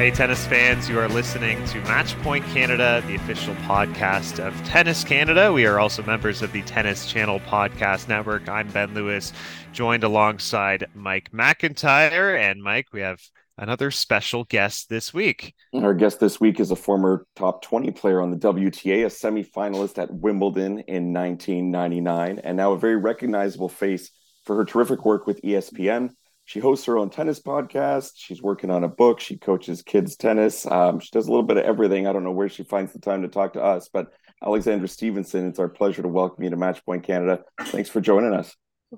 Hey, tennis fans, you are listening to Match Point Canada, the official podcast of Tennis Canada. We are also members of the Tennis Channel Podcast Network. I'm Ben Lewis, joined alongside Mike McIntyre. And Mike, we have another special guest this week. Our guest this week is a former top 20 player on the WTA, a semifinalist at Wimbledon in 1999, and now a very recognizable face for her terrific work with ESPN she hosts her own tennis podcast. She's working on a book. She coaches kids tennis. Um, she does a little bit of everything. I don't know where she finds the time to talk to us, but Alexandra Stevenson, it's our pleasure to welcome you to Match Point Canada. Thanks for joining us.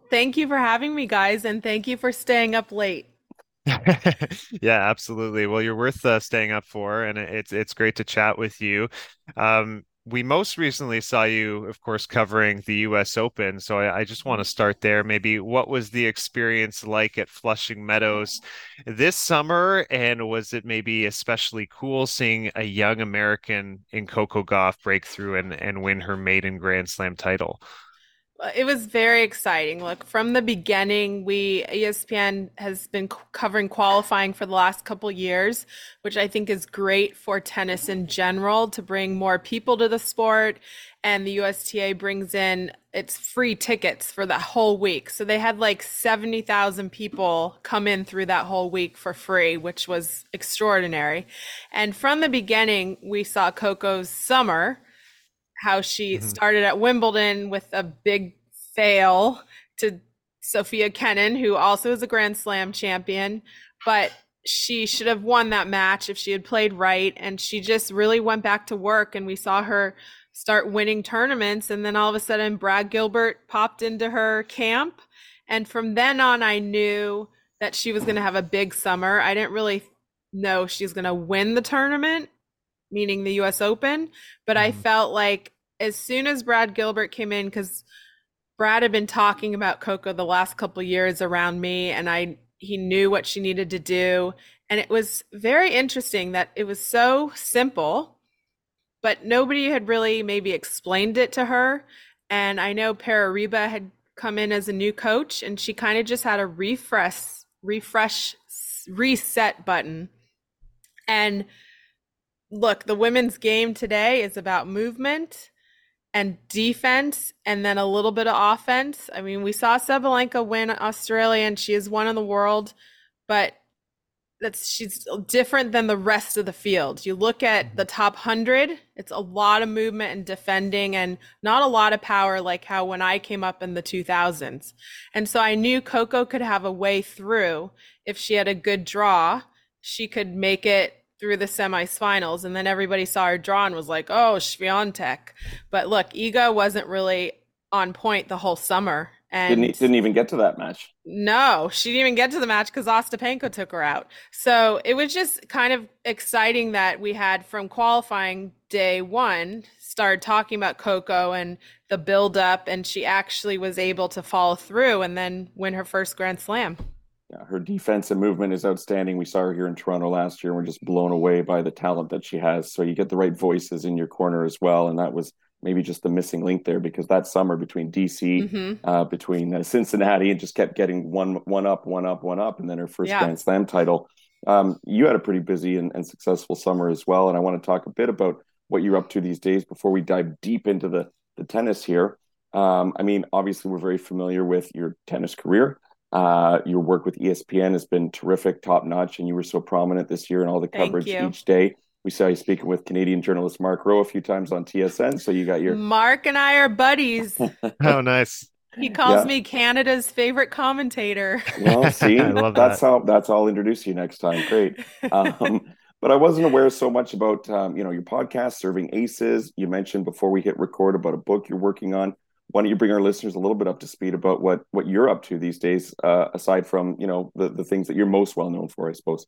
Thank you for having me, guys, and thank you for staying up late. yeah, absolutely. Well, you're worth uh, staying up for, and it's it's great to chat with you. Um, we most recently saw you, of course, covering the U.S. Open. So I, I, just want to start there. Maybe what was the experience like at Flushing Meadows this summer, and was it maybe especially cool seeing a young American in Coco Gauff break through and and win her maiden Grand Slam title? Uh, it was very exciting. Look, from the beginning, we ESPN has been covering qualifying for the last couple years, which I think is great for tennis in general to bring more people to the sport. And the USTA brings in its free tickets for the whole week. So they had like 70,000 people come in through that whole week for free, which was extraordinary. And from the beginning, we saw Coco's summer how she mm-hmm. started at Wimbledon with a big fail to Sofia Kenin, who also is a Grand Slam champion, but she should have won that match if she had played right. And she just really went back to work, and we saw her start winning tournaments. And then all of a sudden, Brad Gilbert popped into her camp. And from then on, I knew that she was going to have a big summer. I didn't really know she's going to win the tournament, meaning the US Open, but mm-hmm. I felt like as soon as Brad Gilbert came in, because Brad had been talking about Coco the last couple years around me, and I he knew what she needed to do, and it was very interesting that it was so simple, but nobody had really maybe explained it to her. And I know Pere Riba had come in as a new coach, and she kind of just had a refresh, refresh, reset button, and look, the women's game today is about movement and defense and then a little bit of offense. I mean, we saw Sabalenka win Australia and she is one in the world, but that's she's different than the rest of the field. You look at the top 100, it's a lot of movement and defending and not a lot of power like how when I came up in the 2000s. And so I knew Coco could have a way through if she had a good draw, she could make it through the semifinals, and then everybody saw her draw and was like, "Oh, Swiatek." But look, Iga wasn't really on point the whole summer, and didn't, didn't even get to that match. No, she didn't even get to the match because Ostapenko took her out. So it was just kind of exciting that we had from qualifying day one started talking about Coco and the build up, and she actually was able to follow through and then win her first Grand Slam yeah, her defensive movement is outstanding. We saw her here in Toronto last year, and we're just blown away by the talent that she has. So you get the right voices in your corner as well, and that was maybe just the missing link there because that summer between DC, mm-hmm. uh, between uh, Cincinnati, and just kept getting one one up, one up, one up, and then her first yeah. Grand Slam title. Um, you had a pretty busy and, and successful summer as well, and I want to talk a bit about what you're up to these days before we dive deep into the the tennis here. Um, I mean, obviously, we're very familiar with your tennis career. Uh, your work with ESPN has been terrific, top notch, and you were so prominent this year in all the coverage each day. We saw you speaking with Canadian journalist Mark Roe a few times on TSN. So you got your Mark and I are buddies. oh, nice. He calls yeah. me Canada's favorite commentator. Well, see, that's that. how that's how I'll introduce you next time. Great. Um, but I wasn't aware so much about um, you know your podcast, Serving Aces. You mentioned before we hit record about a book you're working on why don't you bring our listeners a little bit up to speed about what what you're up to these days, uh, aside from you know the the things that you're most well known for, I suppose.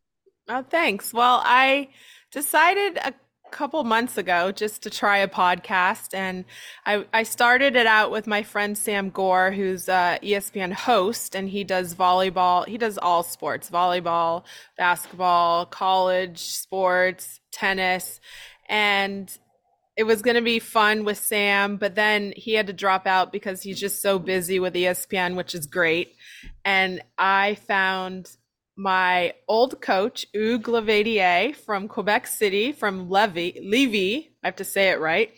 Oh, thanks. Well, I decided a couple months ago just to try a podcast, and I I started it out with my friend Sam Gore, who's a ESPN host, and he does volleyball. He does all sports: volleyball, basketball, college sports, tennis, and it was going to be fun with Sam, but then he had to drop out because he's just so busy with ESPN, which is great. And I found my old coach, Hugues Lavadier from Quebec City, from Levy, Levy, I have to say it right.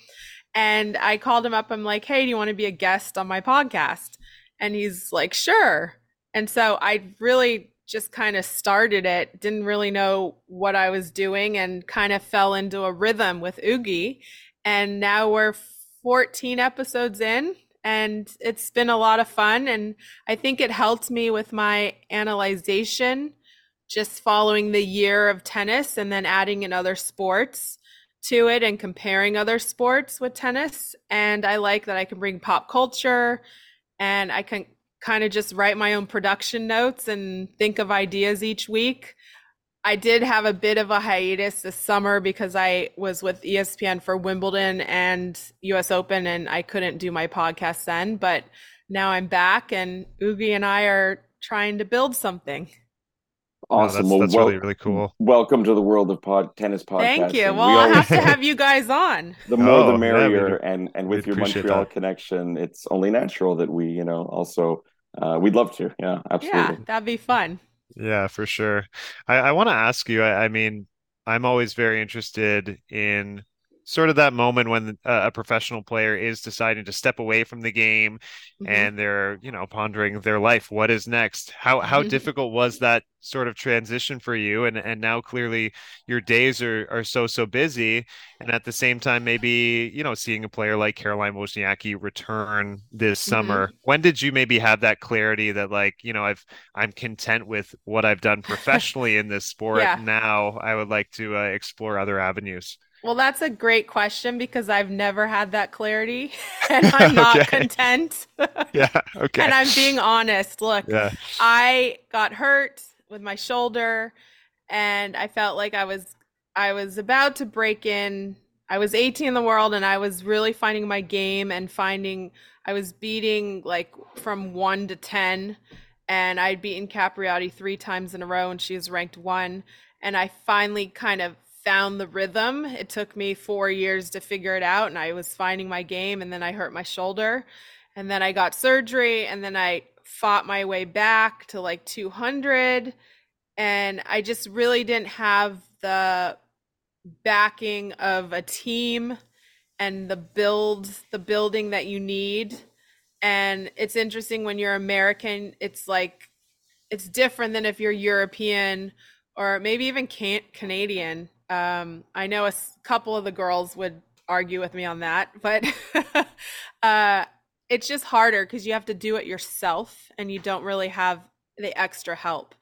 And I called him up. I'm like, hey, do you want to be a guest on my podcast? And he's like, sure. And so I really just kind of started it, didn't really know what I was doing, and kind of fell into a rhythm with Oogie. And now we're 14 episodes in, and it's been a lot of fun. And I think it helped me with my analyzation, just following the year of tennis and then adding in other sports to it and comparing other sports with tennis. And I like that I can bring pop culture and I can kind of just write my own production notes and think of ideas each week. I did have a bit of a hiatus this summer because I was with ESPN for Wimbledon and US Open and I couldn't do my podcast then, but now I'm back and Oogie and I are trying to build something. Awesome. Oh, that's, that's well, really, really cool. Welcome to the world of pod, tennis podcast. Thank you. Well, we I have to have you guys on. The more oh, the merrier. Yeah, and and with your Montreal that. connection, it's only natural that we, you know, also uh, we'd love to. Yeah, absolutely. Yeah, that'd be fun. Yeah, for sure. I, I want to ask you, I, I mean, I'm always very interested in sort of that moment when a professional player is deciding to step away from the game mm-hmm. and they're you know pondering their life what is next how how mm-hmm. difficult was that sort of transition for you and and now clearly your days are are so so busy and at the same time maybe you know seeing a player like Caroline Wozniacki return this mm-hmm. summer when did you maybe have that clarity that like you know I've I'm content with what I've done professionally in this sport yeah. now I would like to uh, explore other avenues well, that's a great question because I've never had that clarity and I'm not okay. content. yeah. Okay. and I'm being honest. Look, yeah. I got hurt with my shoulder and I felt like I was I was about to break in. I was 18 in the world and I was really finding my game and finding I was beating like from 1 to 10 and I'd beaten Capriati 3 times in a row and she was ranked 1 and I finally kind of found the rhythm. It took me four years to figure it out, and I was finding my game, and then I hurt my shoulder, and then I got surgery, and then I fought my way back to like 200, and I just really didn't have the backing of a team and the build, the building that you need. And it's interesting when you're American, it's like it's different than if you're European or maybe even can- Canadian um, I know a couple of the girls would argue with me on that, but uh, it's just harder because you have to do it yourself and you don't really have the extra help.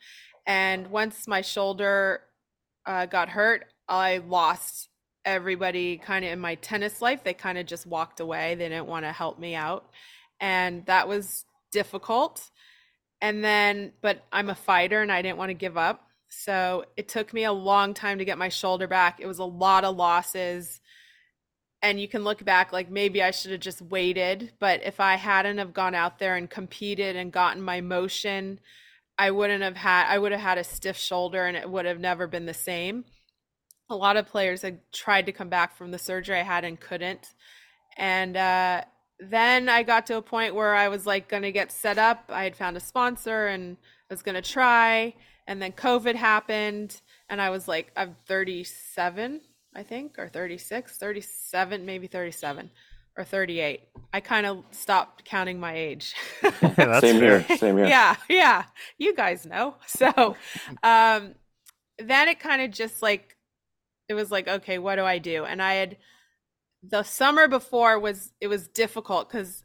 And once my shoulder uh, got hurt, I lost everybody kind of in my tennis life. They kind of just walked away. They didn't want to help me out. And that was difficult. And then, but I'm a fighter and I didn't want to give up. So it took me a long time to get my shoulder back. It was a lot of losses. And you can look back like maybe I should have just waited, but if I hadn't have gone out there and competed and gotten my motion, I wouldn't have had I would have had a stiff shoulder and it would have never been the same. A lot of players had tried to come back from the surgery I had and couldn't. And uh, then I got to a point where I was like going to get set up. I had found a sponsor and I was going to try and then COVID happened, and I was like, I'm 37, I think, or 36, 37, maybe 37 or 38. I kind of stopped counting my age. same here. Same here. Yeah. Yeah. You guys know. So, um, then it kind of just like, it was like, okay, what do I do? And I had, the summer before was, it was difficult because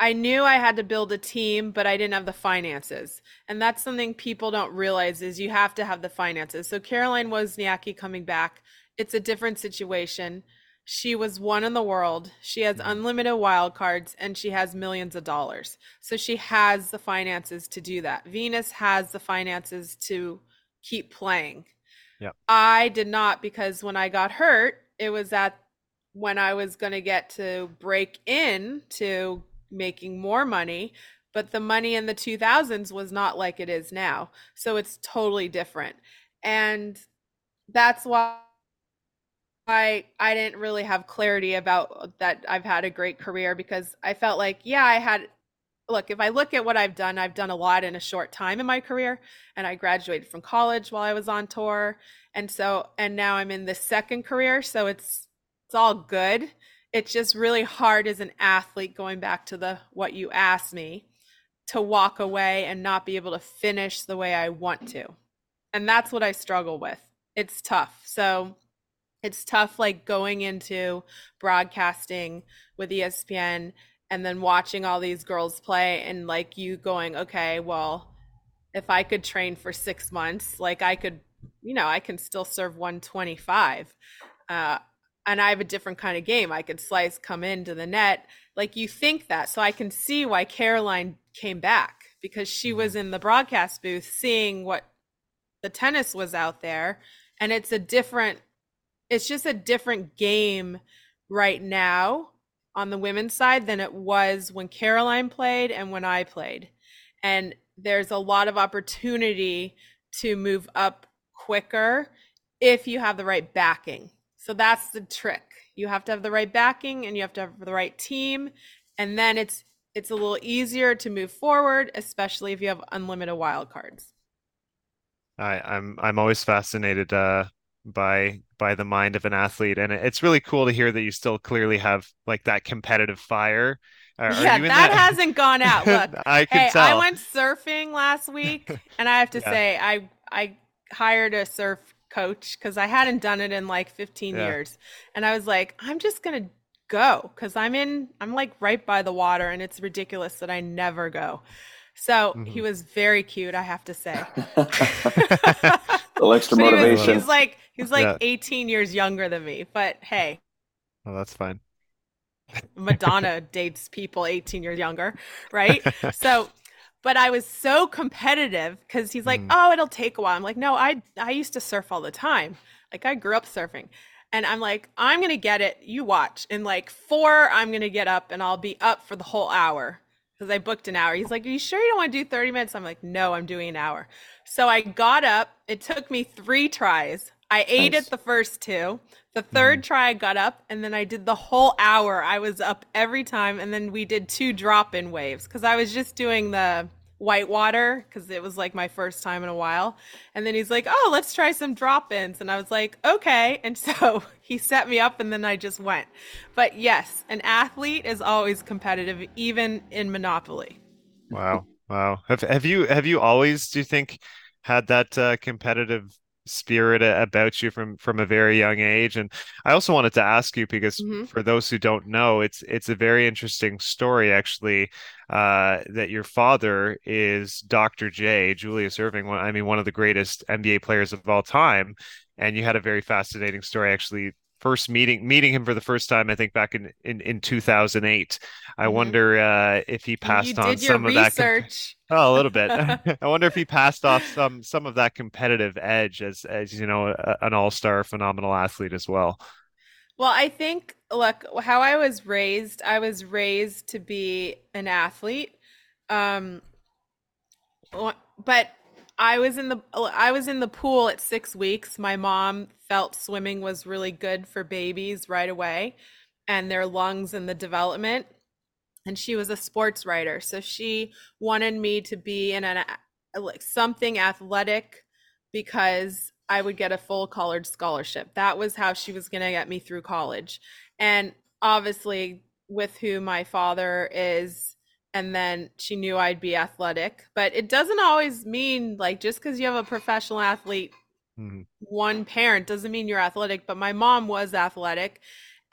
I knew I had to build a team, but I didn't have the finances. And that's something people don't realize is you have to have the finances. So Caroline Wozniacki coming back, it's a different situation. She was one in the world. She has mm-hmm. unlimited wild cards and she has millions of dollars. So she has the finances to do that. Venus has the finances to keep playing. Yeah. I did not because when I got hurt, it was at when I was going to get to break in to making more money but the money in the 2000s was not like it is now so it's totally different and that's why I I didn't really have clarity about that I've had a great career because I felt like yeah I had look, if I look at what I've done, I've done a lot in a short time in my career. And I graduated from college while I was on tour. And so, and now I'm in the second career. So it's, it's all good. It's just really hard as an athlete going back to the what you asked me to walk away and not be able to finish the way I want to. And that's what I struggle with. It's tough. So it's tough like going into broadcasting with ESPN and then watching all these girls play and like you going, okay, well, if I could train for six months, like I could, you know, I can still serve 125. Uh, and I have a different kind of game. I could slice, come into the net. Like you think that. So I can see why Caroline came back because she was mm-hmm. in the broadcast booth seeing what the tennis was out there. And it's a different, it's just a different game right now on the women's side than it was when Caroline played and when I played. And there's a lot of opportunity to move up quicker if you have the right backing. So that's the trick. You have to have the right backing and you have to have the right team and then it's it's a little easier to move forward, especially if you have unlimited wild cards. I, I'm I'm always fascinated uh, by by the mind of an athlete and it's really cool to hear that you still clearly have like that competitive fire are, yeah are that, that, hasn't gone out look i can hey, tell i went surfing last week and i have to yeah. say i i hired a surf coach because i hadn't done it in like 15 yeah. years and i was like i'm just gonna go because i'm in i'm like right by the water and it's ridiculous that i never go so mm-hmm. he was very cute, I have to say. a little extra motivation. He was, he's like he's like yeah. 18 years younger than me, but hey. Well, that's fine. Madonna dates people 18 years younger, right? so, but I was so competitive because he's like, mm. "Oh, it'll take a while." I'm like, "No, I I used to surf all the time. Like I grew up surfing." And I'm like, I'm going to get it. You watch. In like four, I'm going to get up and I'll be up for the whole hour because I booked an hour. He's like, Are you sure you don't want to do 30 minutes? I'm like, No, I'm doing an hour. So I got up. It took me three tries. I ate nice. it the first two. The third mm. try, I got up, and then I did the whole hour. I was up every time, and then we did two drop in waves because I was just doing the whitewater because it was like my first time in a while. And then he's like, "Oh, let's try some drop-ins." And I was like, "Okay." And so he set me up and then I just went. But yes, an athlete is always competitive even in Monopoly. Wow. Wow. Have have you have you always do you think had that uh, competitive spirit about you from from a very young age and i also wanted to ask you because mm-hmm. for those who don't know it's it's a very interesting story actually uh, that your father is dr j julius erving one i mean one of the greatest nba players of all time and you had a very fascinating story actually first meeting meeting him for the first time i think back in in, in 2008 i mm-hmm. wonder uh, if he passed on some of research. that com- oh a little bit i wonder if he passed off some some of that competitive edge as as you know a, an all-star phenomenal athlete as well well i think look how i was raised i was raised to be an athlete um but I was in the I was in the pool at 6 weeks. My mom felt swimming was really good for babies right away and their lungs and the development. And she was a sports writer, so she wanted me to be in an like something athletic because I would get a full college scholarship. That was how she was going to get me through college. And obviously with who my father is and then she knew I'd be athletic. But it doesn't always mean like just because you have a professional athlete, mm-hmm. one parent doesn't mean you're athletic. But my mom was athletic.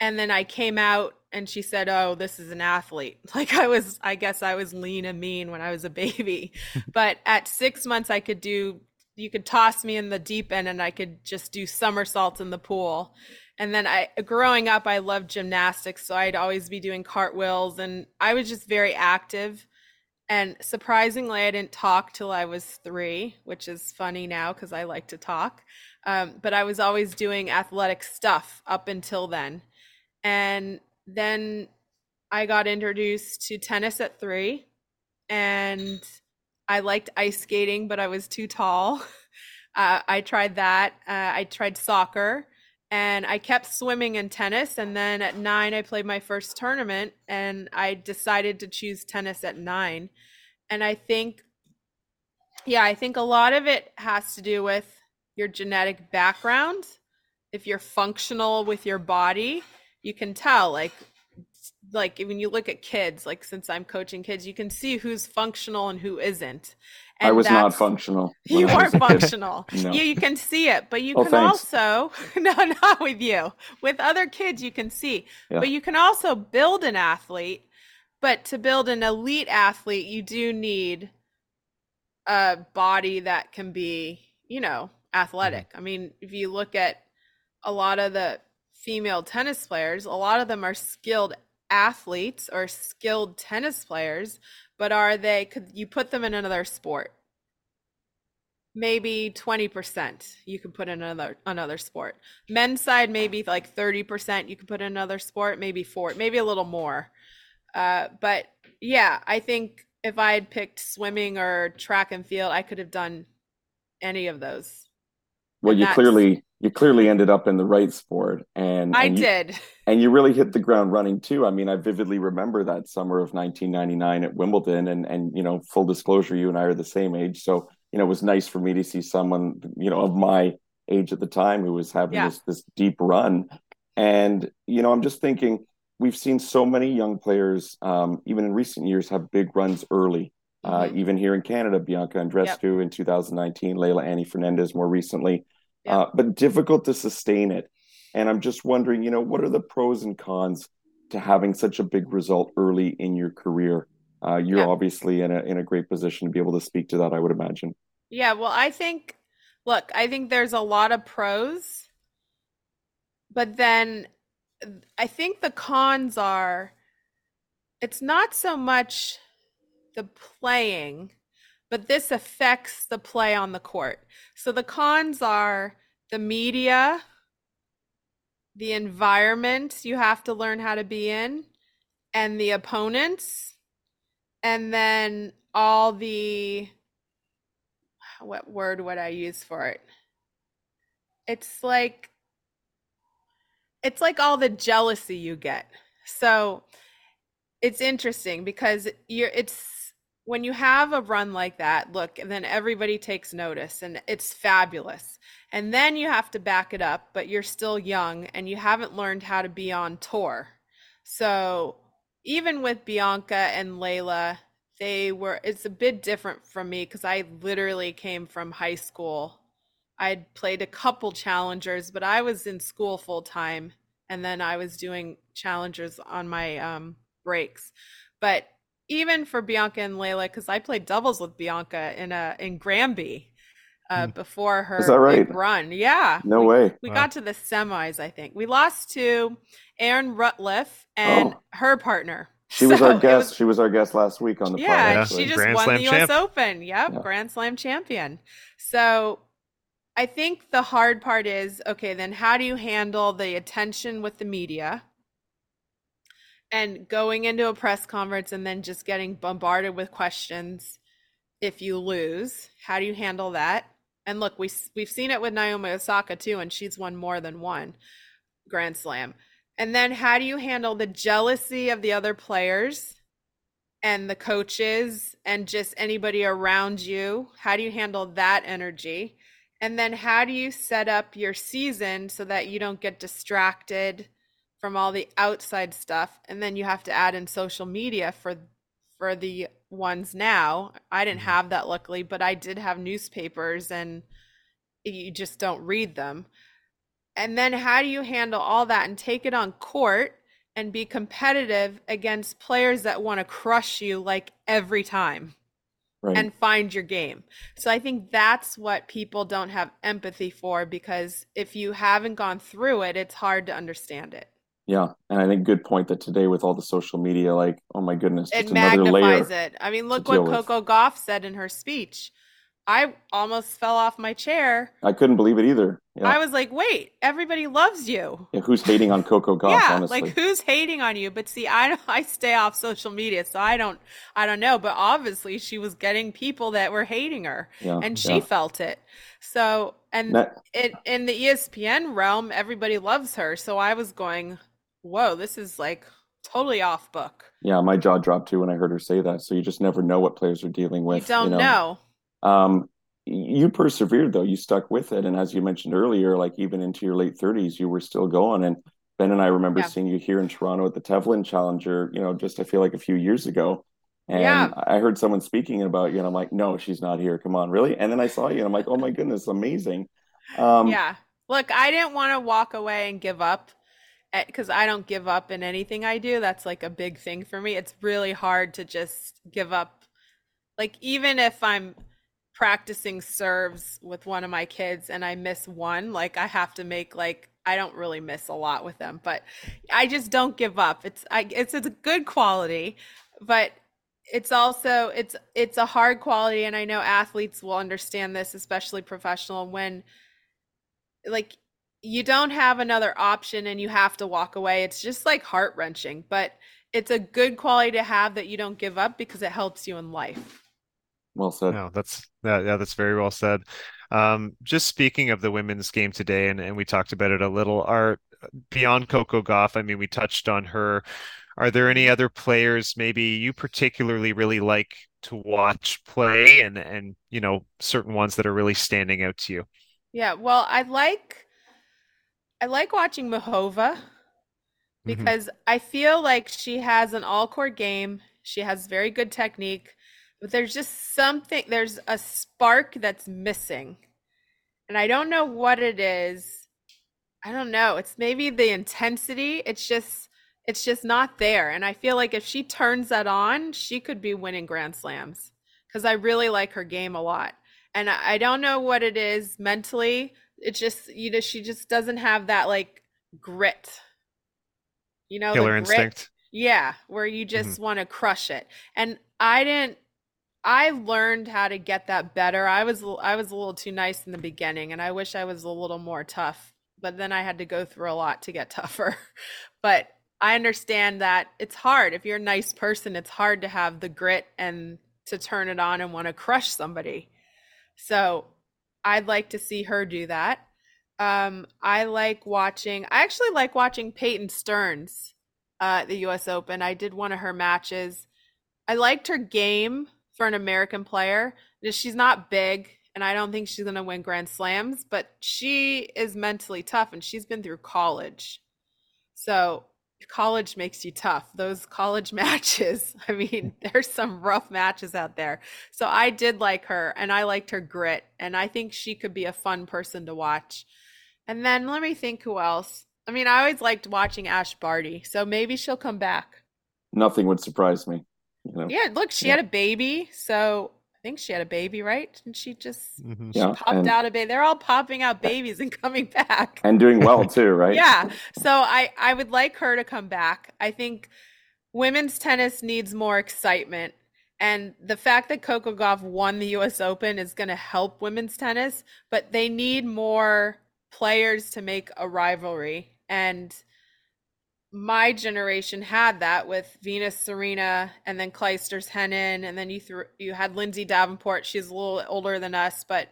And then I came out and she said, Oh, this is an athlete. Like I was, I guess I was lean and mean when I was a baby. but at six months, I could do, you could toss me in the deep end and I could just do somersaults in the pool and then I growing up I loved gymnastics, so I'd always be doing cartwheels and I was just very active. And surprisingly, I didn't talk till I was three, which is funny now because I like to talk. Um, but I was always doing athletic stuff up until then. And then I got introduced to tennis at three, and I liked ice skating, but I was too tall. Uh, I tried that. Uh, I tried soccer and I kept swimming and tennis. And then at nine, I played my first tournament and I decided to choose tennis at nine. And I think, yeah, I think a lot of it has to do with your genetic background. If you're functional with your body, you can tell like like when you look at kids like since i'm coaching kids you can see who's functional and who isn't and I was not functional. You weren't functional. no. You you can see it, but you oh, can thanks. also no not with you. With other kids you can see. Yeah. But you can also build an athlete. But to build an elite athlete, you do need a body that can be, you know, athletic. Mm-hmm. I mean, if you look at a lot of the female tennis players, a lot of them are skilled athletes or skilled tennis players, but are they could you put them in another sport? Maybe 20% you can put in another another sport. Men's side maybe like 30% you can put in another sport maybe four maybe a little more. Uh, but yeah i think if i had picked swimming or track and field i could have done any of those. Well and you clearly you clearly ended up in the right sport and i and you, did and you really hit the ground running too i mean i vividly remember that summer of 1999 at wimbledon and and you know full disclosure you and i are the same age so you know it was nice for me to see someone you know of my age at the time who was having yeah. this this deep run and you know i'm just thinking we've seen so many young players um, even in recent years have big runs early uh, mm-hmm. even here in canada bianca andrescu yep. in 2019 leylah annie fernandez more recently yeah. uh, but difficult to sustain it. And I'm just wondering, you know, what are the pros and cons to having such a big result early in your career? Uh, you're yeah. obviously in a in a great position to be able to speak to that. I would imagine. Yeah, well, I think, look, I think there's a lot of pros, but then I think the cons are, it's not so much the playing but this affects the play on the court. So the cons are the media, the environment you have to learn how to be in, and the opponents, and then all the what word would I use for it? It's like it's like all the jealousy you get. So it's interesting because you're it's when you have a run like that, look, and then everybody takes notice and it's fabulous. And then you have to back it up, but you're still young and you haven't learned how to be on tour. So even with Bianca and Leylah, they were, it's a bit different from me because I literally came from high school. I'd played a couple challengers, but I was in school full time and then I was doing challengers on my um, breaks. But even for Bianca and Leylah, because I played doubles with Bianca in a in Granby uh, hmm. before her right? run. Yeah, no we, way. We wow. got to the semis. I think we lost to Erin Routliffe and oh. her partner. She so was our guest. Was, she was our guest last week on the yeah. Podcast. She just Grand won Slam the U.S. Open. Yep, yeah. Grand Slam champion. So I think the hard part is okay. Then how do you handle the attention with the media? And going into a press conference and then just getting bombarded with questions if you lose how do you handle that? And look we we've seen it with Naomi Osaka too and she's won more than one grand slam. And then how do you handle the jealousy of the other players and the coaches and just anybody around you? How do you handle that energy? And then how do you set up your season so that you don't get distracted from all the outside stuff and then you have to add in social media for for the ones now i didn't mm-hmm. have that luckily but i did have newspapers and you just don't read them and then how do you handle all that and take it on court and be competitive against players that want to crush you like every time right. and find your game. So I think that's what people don't have empathy for because if you haven't gone through it, it's hard to understand it. Yeah, and I think good point that today with all the social media, like, oh my goodness, it magnifies it. I mean, look what Coco with. Gauff said in her speech. I almost fell off my chair. I couldn't believe it either. Yeah. I was like, wait, everybody loves you. Yeah, who's hating on Coco Gauff? yeah, honestly? like who's hating on you? But see, I I stay off social media, so I don't I don't know. But obviously, she was getting people that were hating her, yeah, and she yeah. felt it. So, and that, it in the ESPN realm, everybody loves her. So I was going, whoa, this is like totally off book. Yeah, my jaw dropped too when I heard her say that. So you just never know what players are dealing with. You don't you know. know. Um, you persevered though. You stuck with it, and as you mentioned earlier, like even into your late thirties, you were still going. And Ben and I remember yeah. seeing you here in Toronto at the Tevlin Challenger. You know, just I feel like a few years ago. And yeah. I heard someone speaking about you, and I'm like, no, she's not here. Come on, really? And then I saw you, and I'm like, oh my goodness, amazing. Um, yeah. Look, I didn't want to walk away and give up Eh, because I don't give up in anything I do. That's like a big thing for me. It's really hard to just give up. Like, even if I'm practicing serves with one of my kids and I miss one, like I have to make like I don't really miss a lot with them, but I just don't give up. It's I it's it's a good quality, but it's also it's it's a hard quality and I know athletes will understand this, especially professional when like you don't have another option and you have to walk away. It's just like heart-wrenching, but it's a good quality to have that you don't give up because it helps you in life. Well said. No, that's yeah, yeah, that's very well said. Um, just speaking of the women's game today, and, and we talked about it a little. Are beyond Coco Gauff? I mean, we touched on her. Are there any other players maybe you particularly really like to watch play, and and you know certain ones that are really standing out to you? Yeah, well, I like I like watching Muchova mm-hmm. because mm-hmm. I feel like she has an all court game. She has very good technique but there's just something there's a spark that's missing and i don't know what it is i don't know it's maybe the intensity it's just it's just not there and i feel like if she turns that on she could be winning grand slams because i really like her game a lot and I don't know what it is mentally it's just you know she just doesn't have that like grit you know killer instinct yeah where you just mm-hmm. want to crush it and i didn't I learned how to get that better. I was I was a little too nice in the beginning and I wish I was a little more tough, but then I had to go through a lot to get tougher. but I understand that it's hard. If you're a nice person, it's hard to have the grit and to turn it on and want to crush somebody. So, I'd like to see her do that. Um, I like watching I actually like watching Peyton Stearns uh, at the US Open. I did one of her matches. I liked her game for an American player. She's not big, and I don't think she's going to win Grand Slams, but she is mentally tough, and she's been through college. So college makes you tough. Those college matches, I mean, mm. there's some rough matches out there. So I did like her, and I liked her grit, and I think she could be a fun person to watch. And then let me think who else. I mean, I always liked watching Ash Barty, so maybe she'll come back. Nothing would surprise me. You know? Yeah, look, she yeah. had a baby, so think she had a baby, right? And she just mm-hmm. she yeah, popped and, out a baby. They're all popping out babies and coming back and doing well too, right? yeah. So I I would like her to come back. I think women's tennis needs more excitement. And the fact that Coco Gauff won the US Open is going to help women's tennis, but they need more players to make a rivalry. And my generation had that with Venus Serena and then Clijsters Henin and then you threw you had Lindsay Davenport. She's a little older than us but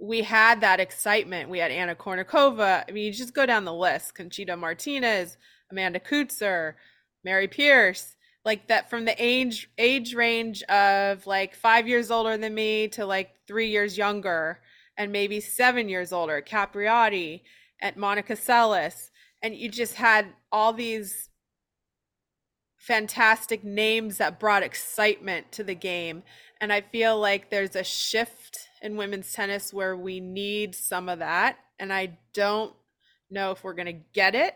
we had that excitement. We had Anna Kournikova. I mean you just go down the list. Conchita Martinez Amanda Coetzer Mary Pierce like that from the age age range of like 5 years older than me to like 3 years younger and maybe 7 years older. Capriati and Monica Seles and you just had all these fantastic names that brought excitement to the game. And I feel like there's a shift in women's tennis where we need some of that. And I don't know if we're going to get it,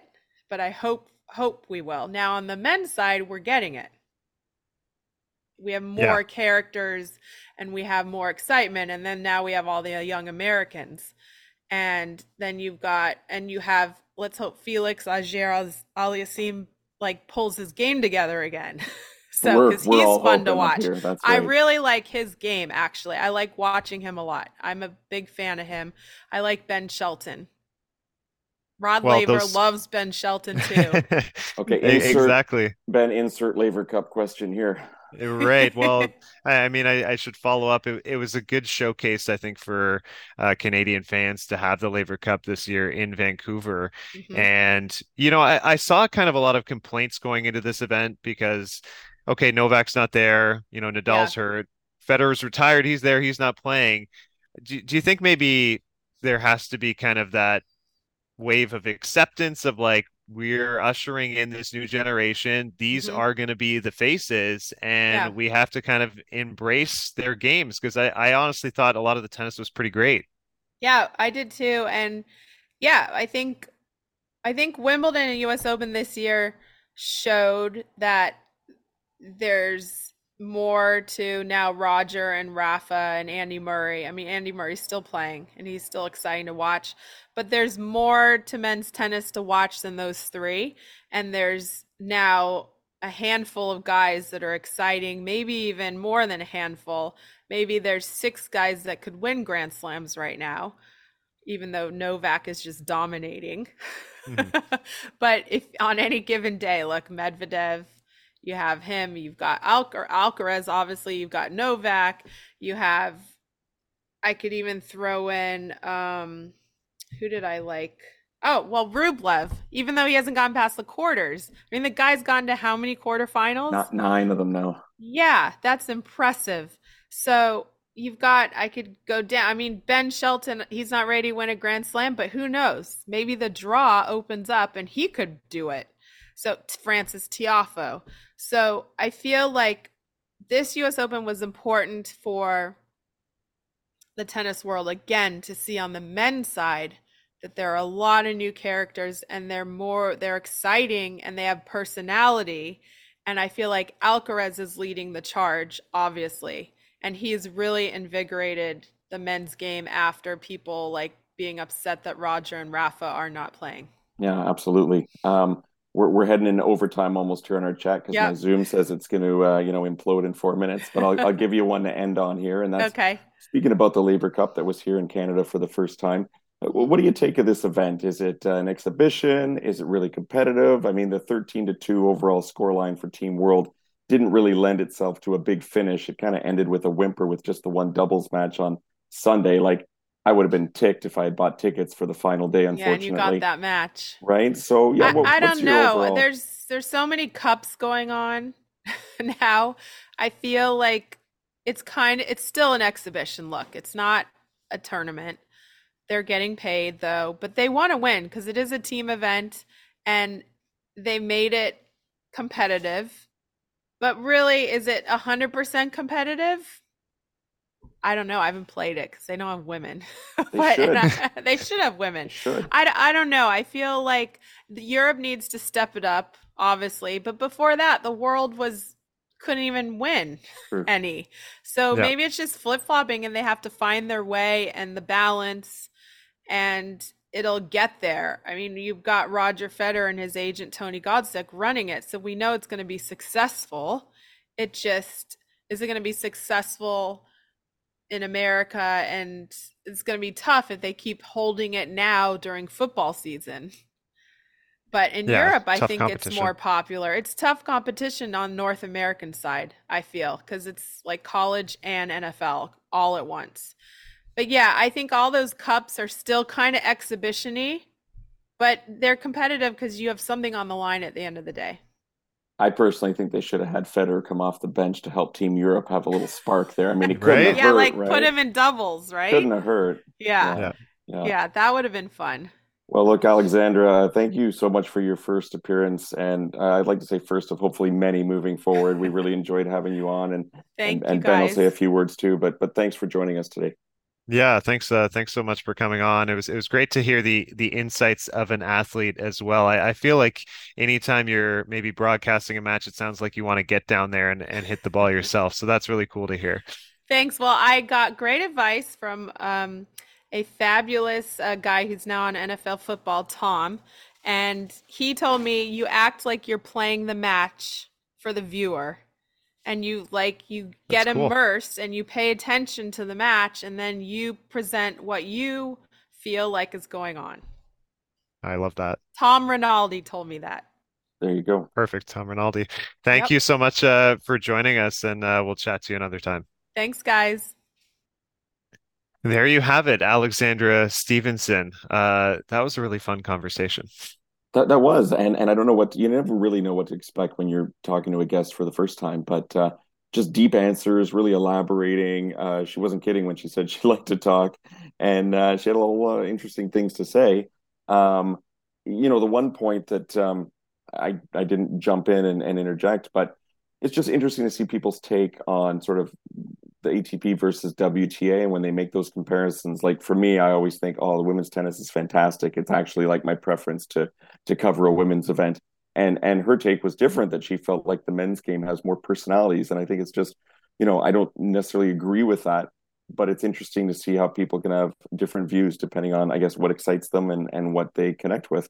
but I hope hope we will. Now on the men's side, we're getting it. We have more yeah. characters and we have more excitement and then now we have all the young Americans. And then you've got and you have let's hope Felix Auger Aliassime like pulls his game together again. So because he's fun to watch. Right. I really like his game. Actually, I like watching him a lot. I'm a big fan of him. I like Ben Shelton. Rod well, Laver those... loves Ben Shelton too. okay, insert, exactly. Ben, insert Laver Cup question here. Right. Well, I mean, I, I, should follow up. It, it, was a good showcase, I think, for uh, Canadian fans to have the Laver Cup this year in Vancouver. Mm-hmm. And, you know, I, I, saw kind of a lot of complaints going into this event because, okay, Novak's not there. You know, Nadal's yeah. hurt. Federer's retired. He's there. He's not playing. Do, do you think maybe there has to be kind of that wave of acceptance of like we're ushering in this new generation these mm-hmm. are going to be the faces and yeah. we have to kind of embrace their games because I, I honestly thought a lot of the tennis was pretty great yeah i did too and yeah i think i think wimbledon and us open this year showed that there's more to now Roger and Rafa and Andy Murray. I mean, Andy Murray's still playing and he's still exciting to watch, but there's more to men's tennis to watch than those three. And there's now a handful of guys that are exciting, maybe even more than a handful. Maybe there's six guys that could win Grand Slams right now, even though Novak is just dominating. Mm-hmm. but if on any given day, look, Medvedev, you have him. You've got Alcar- Alcaraz, obviously. You've got Novak. You have. I could even throw in. um Who did I like? Oh well, Rublev. Even though he hasn't gone past the quarters, I mean, the guy's gone to how many quarterfinals? Not nine of them now. Yeah, that's impressive. So you've got I could go down. I mean, Ben Shelton, he's not ready to win a Grand Slam, but who knows? Maybe the draw opens up and he could do it. So Francis Tiafoe. So I feel like this US Open was important for the tennis world again to see on the men's side that there are a lot of new characters and they're more they're exciting and they have personality and I feel like Alcaraz is leading the charge obviously and he's really invigorated the men's game after people like being upset that Roger and Rafa are not playing. Yeah, absolutely. Um, we're, we're heading into overtime almost here on our chat because yep. my Zoom says it's going to uh, you know implode in four minutes. But I'll, I'll give you one to end on here, and that's okay. Speaking about the Laver Cup that was here in Canada for the first time, uh, what do you take of this event? Is it uh, an exhibition? Is it really competitive? I mean, the thirteen to two overall scoreline for Team World didn't really lend itself to a big finish. It kind of ended with a whimper with just the one doubles match on Sunday. Like I would have been ticked if I had bought tickets for the final day. Unfortunately, yeah, you got that match, right? So yeah, what, I don't know. Overall... There's there's so many cups going on now. I feel like it's kind of it's still an exhibition. Look, it's not a tournament. They're getting paid though, but they want to win because it is a team event, and they made it competitive. But really, is it hundred percent competitive? I don't know. I haven't played it because they don't have women, they but should. I, they should have women. Should. I, I don't know. I feel like Europe needs to step it up, obviously. But before that, the world was couldn't even win True. any. So yeah. maybe it's just flip flopping, and they have to find their way and the balance, and it'll get there. I mean, you've got Roger Federer and his agent Tony Godsick running it, so we know it's going to be successful. It just is it going to be successful? In America, and it's going to be tough if they keep holding it now during football season. But in yeah, Europe, I think it's more popular. It's tough competition on North American side, I feel, because it's like college and NFL all at once. But yeah, I think all those cups are still kind of exhibitiony, but they're competitive because you have something on the line at the end of the day. I personally think they should have had Federer come off the bench to help Team Europe have a little spark there. I mean, he couldn't right? have yeah, hurt, like right? put him in doubles, right? Couldn't have hurt. Yeah. Yeah, yeah. yeah that would have been fun. Well, look, Alexandra, thank you so much for your first appearance, and uh, I'd like to say first of hopefully many moving forward. We really enjoyed having you on, and and, and Ben will say a few words too. But but thanks for joining us today. Yeah, thanks. Uh, thanks so much for coming on. It was it was great to hear the the insights of an athlete as well. I, I feel like anytime you're maybe broadcasting a match, it sounds like you want to get down there and, and hit the ball yourself. So that's really cool to hear. Thanks. Well, I got great advice from um, a fabulous uh, guy who's now on NFL football, Tom, and he told me you act like you're playing the match for the viewer and you like you get cool. immersed and you pay attention to the match and then you present what you feel like is going on. I love that. Tom Rinaldi told me that. There you go. Perfect, Tom Rinaldi. Thank yep. you so much uh, for joining us, and uh, we'll chat to you another time. Thanks, guys. There you have it, Alexandra Stevenson. Uh, that was a really fun conversation. That that was, and and I don't know what you never really know what to expect when you're talking to a guest for the first time, but uh, just deep answers, really elaborating. Uh, she wasn't kidding when she said she liked to talk, and uh, she had a lot of interesting things to say. Um, you know, the one point that um, I I didn't jump in and, and interject, but it's just interesting to see people's take on sort of the ATP versus WTA, and when they make those comparisons, like for me, I always think, oh, the women's tennis is fantastic. It's actually like my preference to to cover a women's event. And and her take was different that she felt like the men's game has more personalities, and I think it's just, you know, I don't necessarily agree with that, but it's interesting to see how people can have different views depending on, I guess, what excites them and and what they connect with.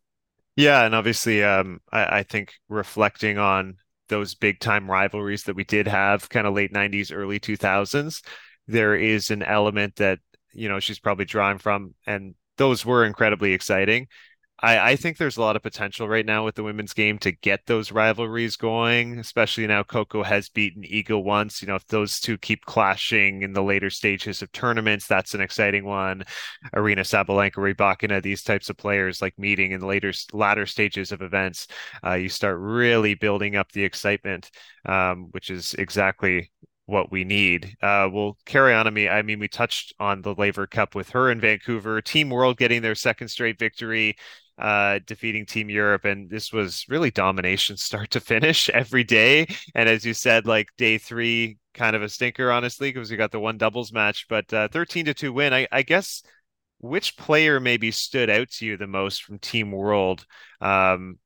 Yeah, and obviously, um, I, I think reflecting on those big time rivalries that we did have kind of late 90s early 2000s there is an element that you know she's probably drawing from and those were incredibly exciting I, I think there's a lot of potential right now with the women's game to get those rivalries going, especially now Coco has beaten Iga once. You know, if those two keep clashing in the later stages of tournaments, that's an exciting one. Aryna Sabalenka, Rybakina, these types of players like meeting in the later latter stages of events, uh, you start really building up the excitement, um, which is exactly what we need. Uh, we'll carry on. I mean, I mean, we touched on the Laver Cup with her in Vancouver. Team World getting their second straight victory uh, defeating Team Europe. And this was really domination start to finish every day. And as you said, like day three, kind of a stinker, honestly, because we got the one doubles match, but uh, 13 to 2 win. I, I, guess which player maybe stood out to you the most from Team World um,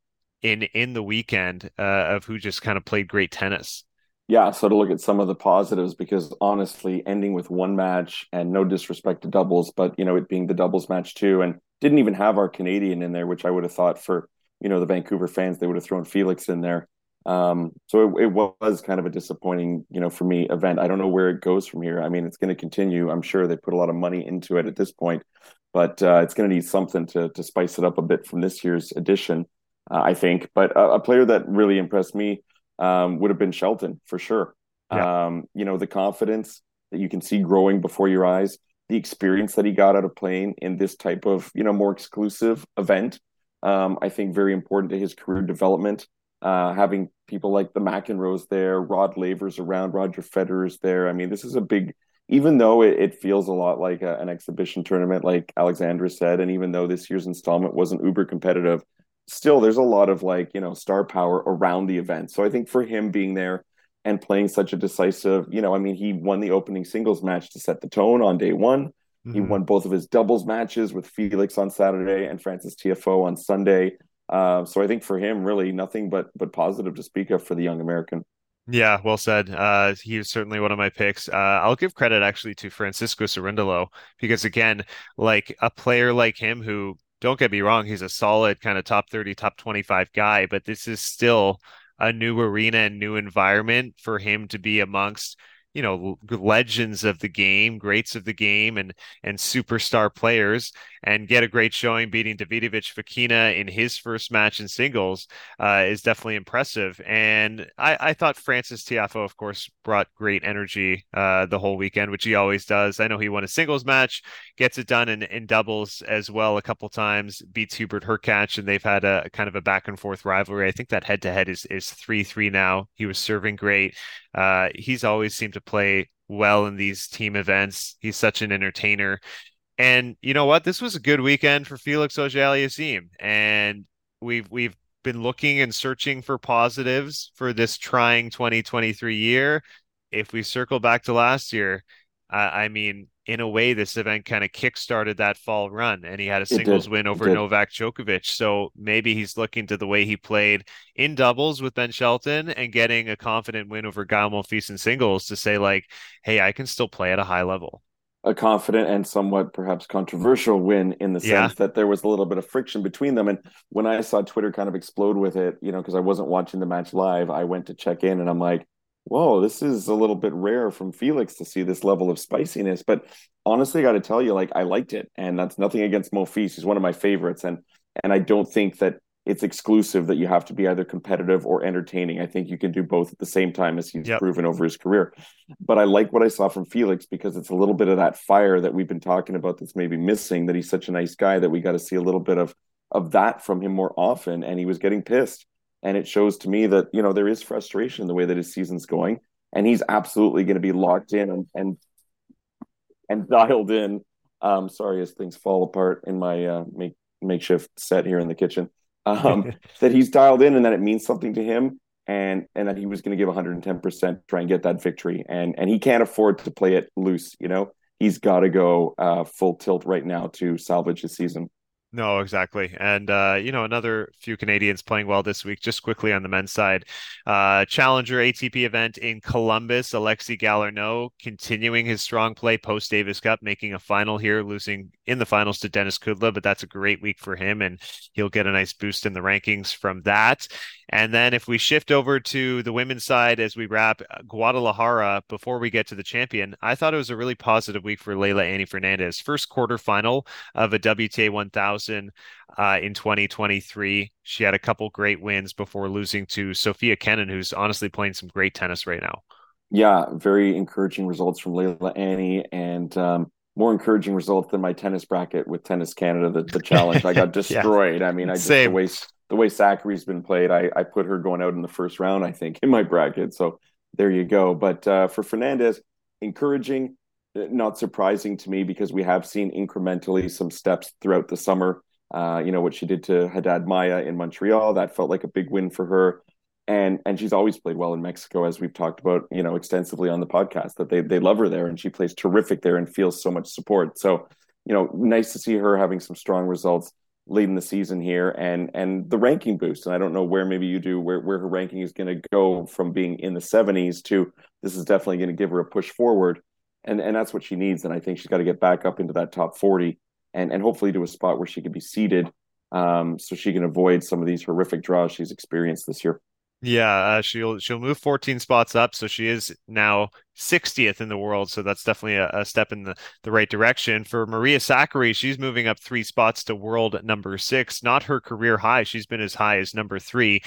in in the weekend uh, of who just kind of played great tennis? Yeah, so to look at some of the positives, because honestly, ending with one match and no disrespect to doubles, but you know, it being the doubles match too, and didn't even have our Canadian in there, which I would have thought for you know the Vancouver fans they would have thrown Felix in there. Um, so it, it, was kind of a disappointing, you know, for me event. I don't know where it goes from here. I mean, it's going to continue. I'm sure they put a lot of money into it at this point, but uh, it's going to need something to to spice it up a bit from this year's edition, uh, I think. But a, a, player that really impressed me um, would have been Shelton for sure. Yeah. Um, you know, the confidence that you can see growing before your eyes the experience that he got out of playing in this type of you know more exclusive event. Um, I think very important to his career development. Uh, having people like the McEnroes there, Rod Lavers around, Roger Federer's there. I mean, this is a big. Even though it, it feels a lot like a, an exhibition tournament, like Alexandra said, and even though this year's installment wasn't uber competitive, still there's a lot of like you know star power around the event. So I think for him being there and playing such a decisive, you know, I mean, he won the opening singles match to set the tone on day one. Mm-hmm. He won both of his doubles matches with Felix on Saturday and Francis Tiafoe on Sunday. Uh, so I think for him, really nothing but but positive to speak of for the young American. Yeah, well said. Uh, he was certainly one of my picks. Uh, I'll give credit actually to Francisco Cerundolo because again, like a player like him who don't get me wrong, he's a solid kind of top 30, top 25 guy, but this is still a new arena and new environment for him to be amongst you know legends of the game, greats of the game, and and superstar players, and get a great showing beating Davidovich Fokina in his first match in singles uh, is definitely impressive. And I, I thought Francis Tiafoe, of course, brought great energy uh, the whole weekend, which he always does. I know he won a singles match, gets it done in, in doubles as well a couple times, beats Hubert Hurkacz, and they've had a kind of a back and forth rivalry. I think that head to head is is three three now. He was serving great. Uh, he's always seemed to play well in these team events. He's such an entertainer. And you know what? This was a good weekend for Felix Auger-Aliassime. And we've we've been looking and searching for positives for this trying 2023 year. If we circle back to last year, I mean, in a way, this event kind of kickstarted that fall run, and he had a singles win over Novak Djokovic. So maybe he's looking to the way he played in doubles with Ben Shelton and getting a confident win over Gael Monfils in singles to say, like, hey, I can still play at a high level. A confident and somewhat perhaps controversial win in the sense yeah. that there was a little bit of friction between them. And when I saw Twitter kind of explode with it, you know, because I wasn't watching the match live, I went to check in and I'm like, whoa, this is a little bit rare from Felix to see this level of spiciness. But honestly, I got to tell you, like I liked it, and that's nothing against Monfils. He's one of my favorites, and and I don't think that it's exclusive that you have to be either competitive or entertaining. I think you can do both at the same time, as he's yep. proven over his career. But I like what I saw from Felix because it's a little bit of that fire that we've been talking about that's maybe missing. That he's such a nice guy that we got to see a little bit of of that from him more often, and he was getting pissed and it shows to me that you know there is frustration in the way that his season's going, and he's absolutely going to be locked in and and and dialed in. Um, sorry, as things fall apart in my uh, make, makeshift set here in the kitchen, um, that he's dialed in and that it means something to him, and and that he was going to give 110 percent try and get that victory, and and he can't afford to play it loose. You know, he's got to go uh, full tilt right now to salvage his season. No, exactly. And, uh, you know, another few Canadians playing well this week, just quickly on the men's side. Uh, Challenger ATP event in Columbus, Alexis Galarneau continuing his strong play post Davis Cup, making a final here, losing in the finals to Denis Kudla, but that's a great week for him, and he'll get a nice boost in the rankings from that. And then if we shift over to the women's side as we wrap uh, Guadalajara before we get to the champion, I thought it was a really positive week for Leylah Annie Fernandez. First quarterfinal of a WTA 1000 uh, in 2023. She had a couple great wins before losing to Sophia Kenin, who's honestly playing some great tennis right now. Yeah, very encouraging results from Leylah Annie and um, more encouraging results than my tennis bracket with Tennis Canada, the, the challenge. I got destroyed. yeah. I mean, I just Same. the way the way Sakkari's been played, I, I put her going out in the first round, I think, in my bracket. So there you go. But uh, for Fernandez, encouraging, not surprising to me because we have seen incrementally some steps throughout the summer. Uh, you know what she did to Haddad Maia in Montreal, that felt like a big win for her. And and she's always played well in Mexico, as we've talked about, you know, extensively on the podcast. That they they love her there, and she plays terrific there and feels so much support. So, you know, nice to see her having some strong results late in the season here and and the ranking boost and i don't know where maybe you do where, where her ranking is going to go from being in the 70s to this is definitely going to give her a push forward and and that's what she needs and i think she's got to get back up into that top 40 and and hopefully to a spot where she can be seated um, so she can avoid some of these horrific draws she's experienced this year yeah, uh, she'll she'll move 14 spots up, so she is now 60th in the world. So that's definitely a, a, step in the, the right direction. For Maria Sakkari, she's moving up three spots to world number six. Not her career high; she's been as high as number three.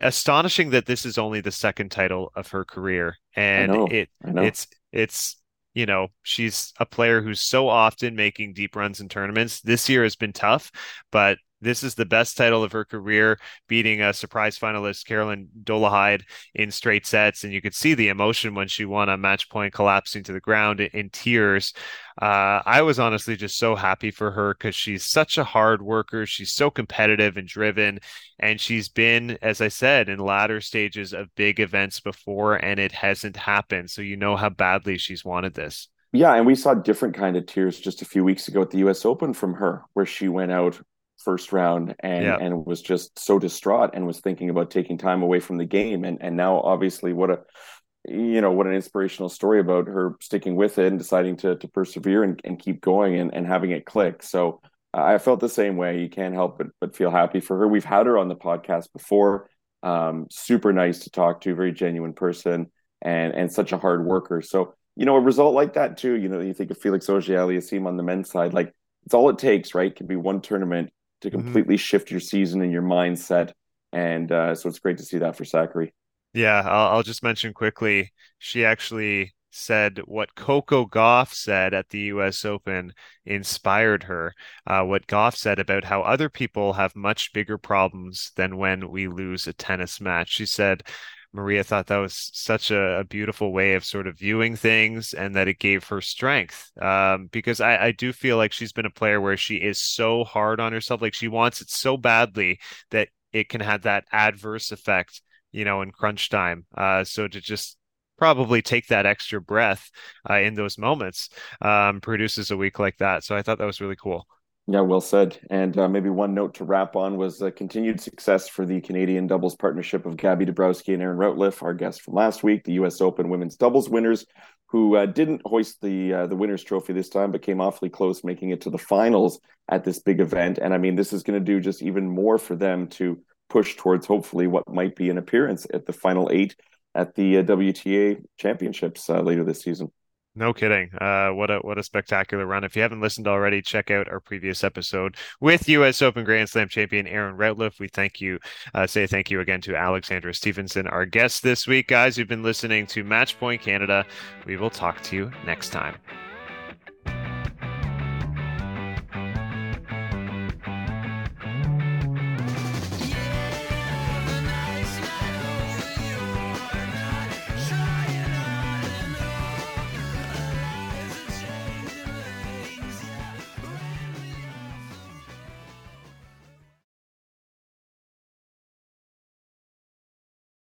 Astonishing that this is only the second title of her career, and it it's it's you know she's a player who's so often making deep runs in tournaments. This year has been tough, but this is the best title of her career, beating a surprise finalist Caroline Dolehide in straight sets, and you could see the emotion when she won a match point, collapsing to the ground in tears. Uh, I was honestly just so happy for her because she's such a hard worker. She's so competitive and driven, and she's been, as I said, in latter stages of big events before, and it hasn't happened. So you know how badly she's wanted this. Yeah, and we saw different kind of tears just a few weeks ago at the U.S. Open from her, where she went out first round and yeah. and was just so distraught and was thinking about taking time away from the game. And and now obviously what a you know what an inspirational story about her sticking with it and deciding to to persevere and, and keep going and, and having it click. So i felt the same way. You can't help but but feel happy for her. We've had her on the podcast before. Um, super nice to talk to very genuine person and and such a hard worker. So you know a result like that too you know you think of felix auger-aliassime on the men's side like it's all it takes right? It can be one tournament to mm-hmm. completely mm-hmm. shift your season and your mindset. And uh, so it's great to see that for Sakkari. Yeah, I'll, I'll just mention quickly. She actually said what Coco Gauff said at the U.S. Open inspired her. Uh, what Gauff said about how other people have much bigger problems than when we lose a tennis match. She said, Maria thought that was such a, a, beautiful way of sort of viewing things and that it gave her strength. Um, because I, I do feel like she's been a player where she is so hard on herself. Like she wants it so badly that it can have that adverse effect, you know, in crunch time. Uh, so to just probably take that extra breath uh, in those moments um, produces a week like that. So I thought that was really cool. Yeah, well said. And uh, maybe one note to wrap on was uh, continued success for the Canadian doubles partnership of Gabby Dabrowski and Erin Routliffe, our guest from last week, the U.S. Open women's doubles winners, who uh, didn't hoist the uh, the winners' trophy this time, but came awfully close, making it to the finals at this big event. And I mean, this is going to do just even more for them to push towards hopefully what might be an appearance at the final eight at the uh, WTA Championships uh, later this season. No kidding. Uh, what a what a spectacular run! If you haven't listened already, check out our previous episode with U.S. Open Grand Slam champion Erin Routliffe. We thank you, uh, say thank you again to Alexandra Stevenson, our guest this week, guys. You've been listening to Match Point Canada. We will talk to you next time.